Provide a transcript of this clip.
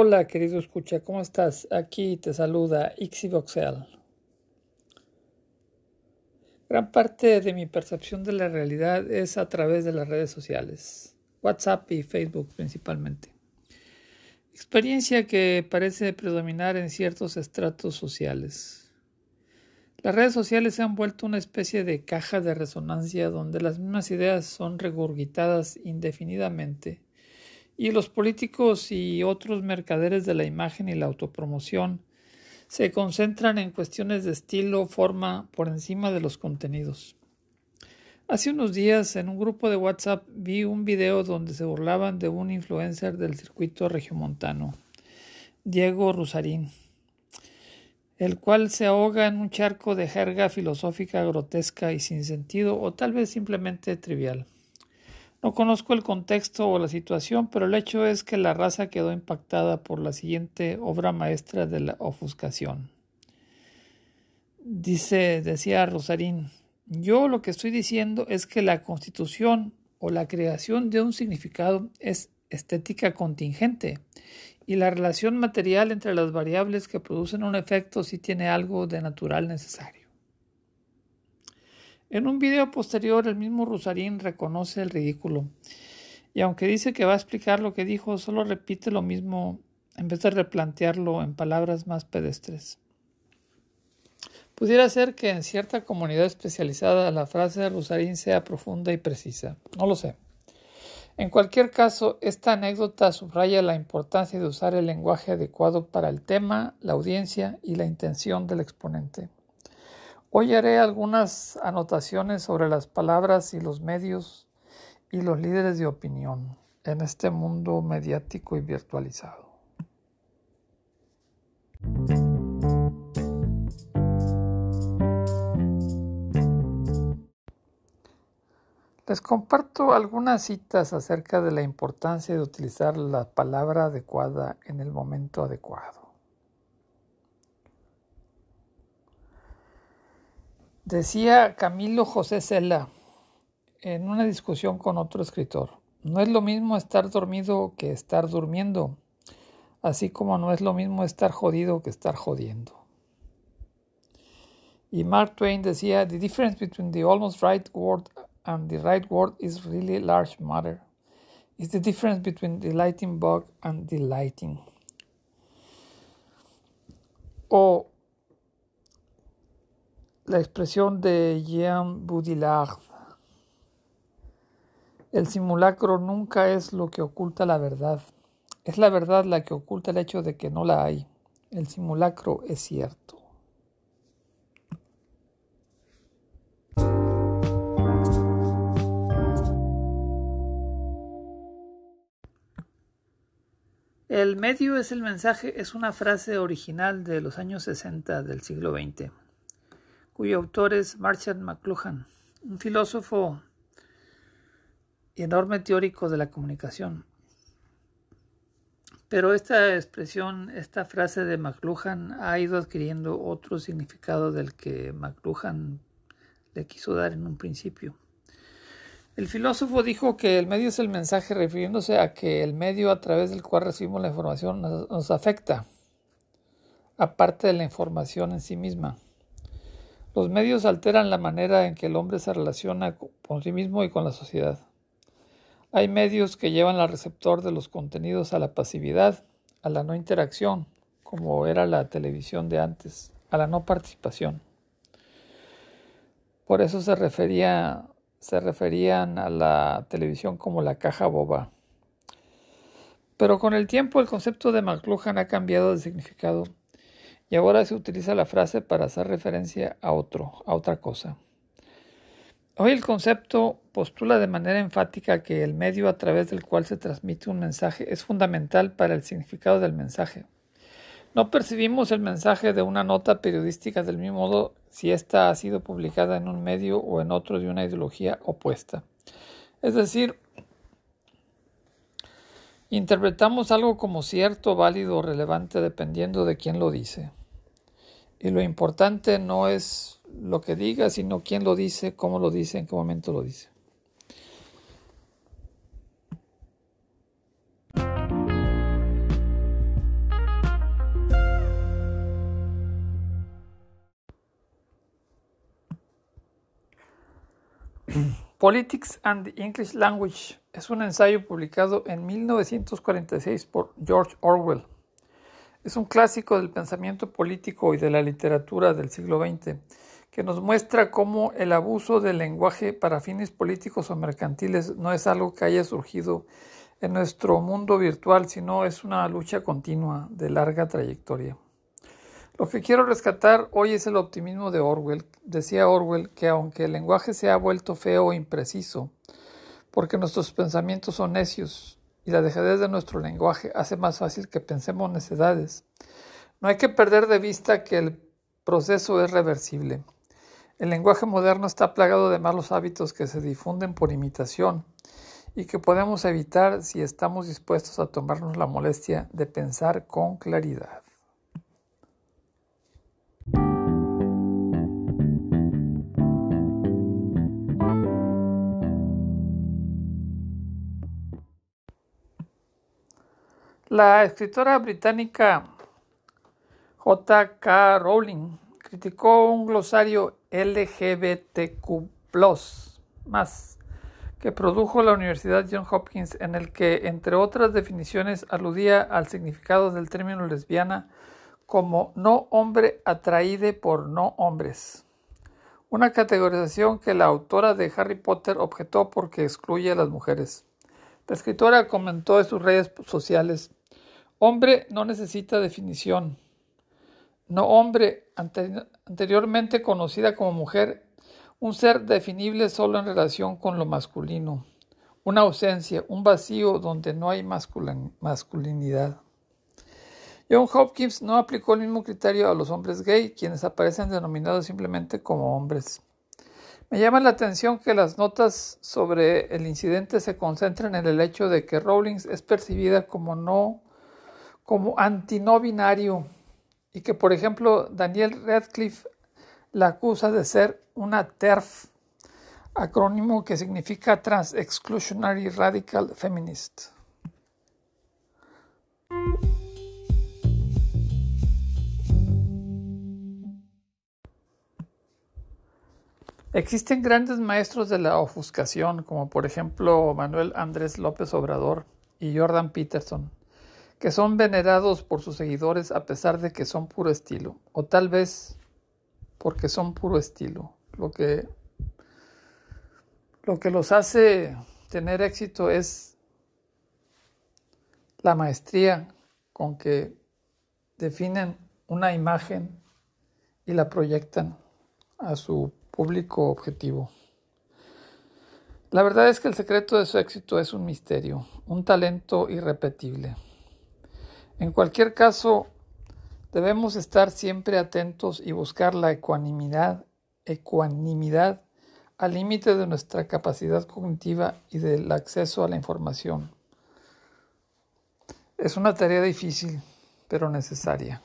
Hola, querido escucha, ¿cómo estás? Aquí te saluda Ixivoxel. Gran parte de mi percepción de la realidad es a través de las redes sociales, WhatsApp y Facebook principalmente. Experiencia que parece predominar en ciertos estratos sociales. Las redes sociales se han vuelto una especie de caja de resonancia donde las mismas ideas son regurgitadas indefinidamente y los políticos y otros mercaderes de la imagen y la autopromoción se concentran en cuestiones de estilo, forma, por encima de los contenidos. Hace unos días en un grupo de WhatsApp vi un video donde se burlaban de un influencer del circuito regiomontano, Diego Rusarín, el cual se ahoga en un charco de jerga filosófica grotesca y sin sentido o tal vez simplemente trivial. No conozco el contexto o la situación, pero el hecho es que la raza quedó impactada por la siguiente obra maestra de la ofuscación. Dice, decía Rosarín, yo lo que estoy diciendo es que la constitución o la creación de un significado es estética contingente y la relación material entre las variables que producen un efecto sí tiene algo de natural necesario. En un video posterior, el mismo Rusarín reconoce el ridículo. Y aunque dice que va a explicar lo que dijo, solo repite lo mismo en vez de replantearlo en palabras más pedestres. Pudiera ser que en cierta comunidad especializada la frase de Rusarín sea profunda y precisa. No lo sé. En cualquier caso, esta anécdota subraya la importancia de usar el lenguaje adecuado para el tema, la audiencia y la intención del exponente. Hoy haré algunas anotaciones sobre las palabras y los medios y los líderes de opinión en este mundo mediático y virtualizado. Les comparto algunas citas acerca de la importancia de utilizar la palabra adecuada en el momento adecuado. Decía Camilo José Cela en una discusión con otro escritor, no es lo mismo estar dormido que estar durmiendo, así como no es lo mismo estar jodido que estar jodiendo. Y Mark Twain decía, The difference between the almost right word and the right word is really large matter. It's the difference between the lighting bug and the lighting. O la expresión de Jean Baudrillard. El simulacro nunca es lo que oculta la verdad. Es la verdad la que oculta el hecho de que no la hay. El simulacro es cierto. El medio es el mensaje es una frase original de los años 60 del siglo XX cuyo autor es Marshall McLuhan, un filósofo y enorme teórico de la comunicación. Pero esta expresión, esta frase de McLuhan ha ido adquiriendo otro significado del que McLuhan le quiso dar en un principio. El filósofo dijo que el medio es el mensaje refiriéndose a que el medio a través del cual recibimos la información nos, nos afecta, aparte de la información en sí misma. Los medios alteran la manera en que el hombre se relaciona con sí mismo y con la sociedad. Hay medios que llevan al receptor de los contenidos a la pasividad, a la no interacción, como era la televisión de antes, a la no participación. Por eso se, refería, se referían a la televisión como la caja boba. Pero con el tiempo el concepto de McLuhan ha cambiado de significado y ahora se utiliza la frase para hacer referencia a otro, a otra cosa. Hoy el concepto postula de manera enfática que el medio a través del cual se transmite un mensaje es fundamental para el significado del mensaje. No percibimos el mensaje de una nota periodística del mismo modo si ésta ha sido publicada en un medio o en otro de una ideología opuesta. Es decir, interpretamos algo como cierto, válido o relevante dependiendo de quién lo dice. Y lo importante no es lo que diga, sino quién lo dice, cómo lo dice, en qué momento lo dice. Politics and the English Language es un ensayo publicado en 1946 por George Orwell. Es un clásico del pensamiento político y de la literatura del siglo XX que nos muestra cómo el abuso del lenguaje para fines políticos o mercantiles no es algo que haya surgido en nuestro mundo virtual, sino es una lucha continua de larga trayectoria. Lo que quiero rescatar hoy es el optimismo de Orwell. Decía Orwell que aunque el lenguaje se ha vuelto feo e impreciso, porque nuestros pensamientos son necios y la dejadez de nuestro lenguaje hace más fácil que pensemos necedades, no hay que perder de vista que el proceso es reversible. El lenguaje moderno está plagado de malos hábitos que se difunden por imitación y que podemos evitar si estamos dispuestos a tomarnos la molestia de pensar con claridad. La escritora británica J.K. Rowling criticó un glosario LGBTQ más que produjo la Universidad Johns Hopkins en el que, entre otras definiciones, aludía al significado del término lesbiana como no hombre atraíde por no hombres. Una categorización que la autora de Harry Potter objetó porque excluye a las mujeres. La escritora comentó en sus redes sociales Hombre no necesita definición. No hombre, anteriormente conocida como mujer, un ser definible solo en relación con lo masculino, una ausencia, un vacío donde no hay masculinidad. John Hopkins no aplicó el mismo criterio a los hombres gay, quienes aparecen denominados simplemente como hombres. Me llama la atención que las notas sobre el incidente se concentran en el hecho de que Rowling es percibida como no como antino binario y que, por ejemplo, Daniel Radcliffe la acusa de ser una TERF, acrónimo que significa Trans Exclusionary Radical Feminist. Existen grandes maestros de la ofuscación, como por ejemplo Manuel Andrés López Obrador y Jordan Peterson que son venerados por sus seguidores a pesar de que son puro estilo, o tal vez porque son puro estilo. Lo que, lo que los hace tener éxito es la maestría con que definen una imagen y la proyectan a su público objetivo. La verdad es que el secreto de su éxito es un misterio, un talento irrepetible. En cualquier caso, debemos estar siempre atentos y buscar la ecuanimidad, ecuanimidad al límite de nuestra capacidad cognitiva y del acceso a la información. Es una tarea difícil, pero necesaria.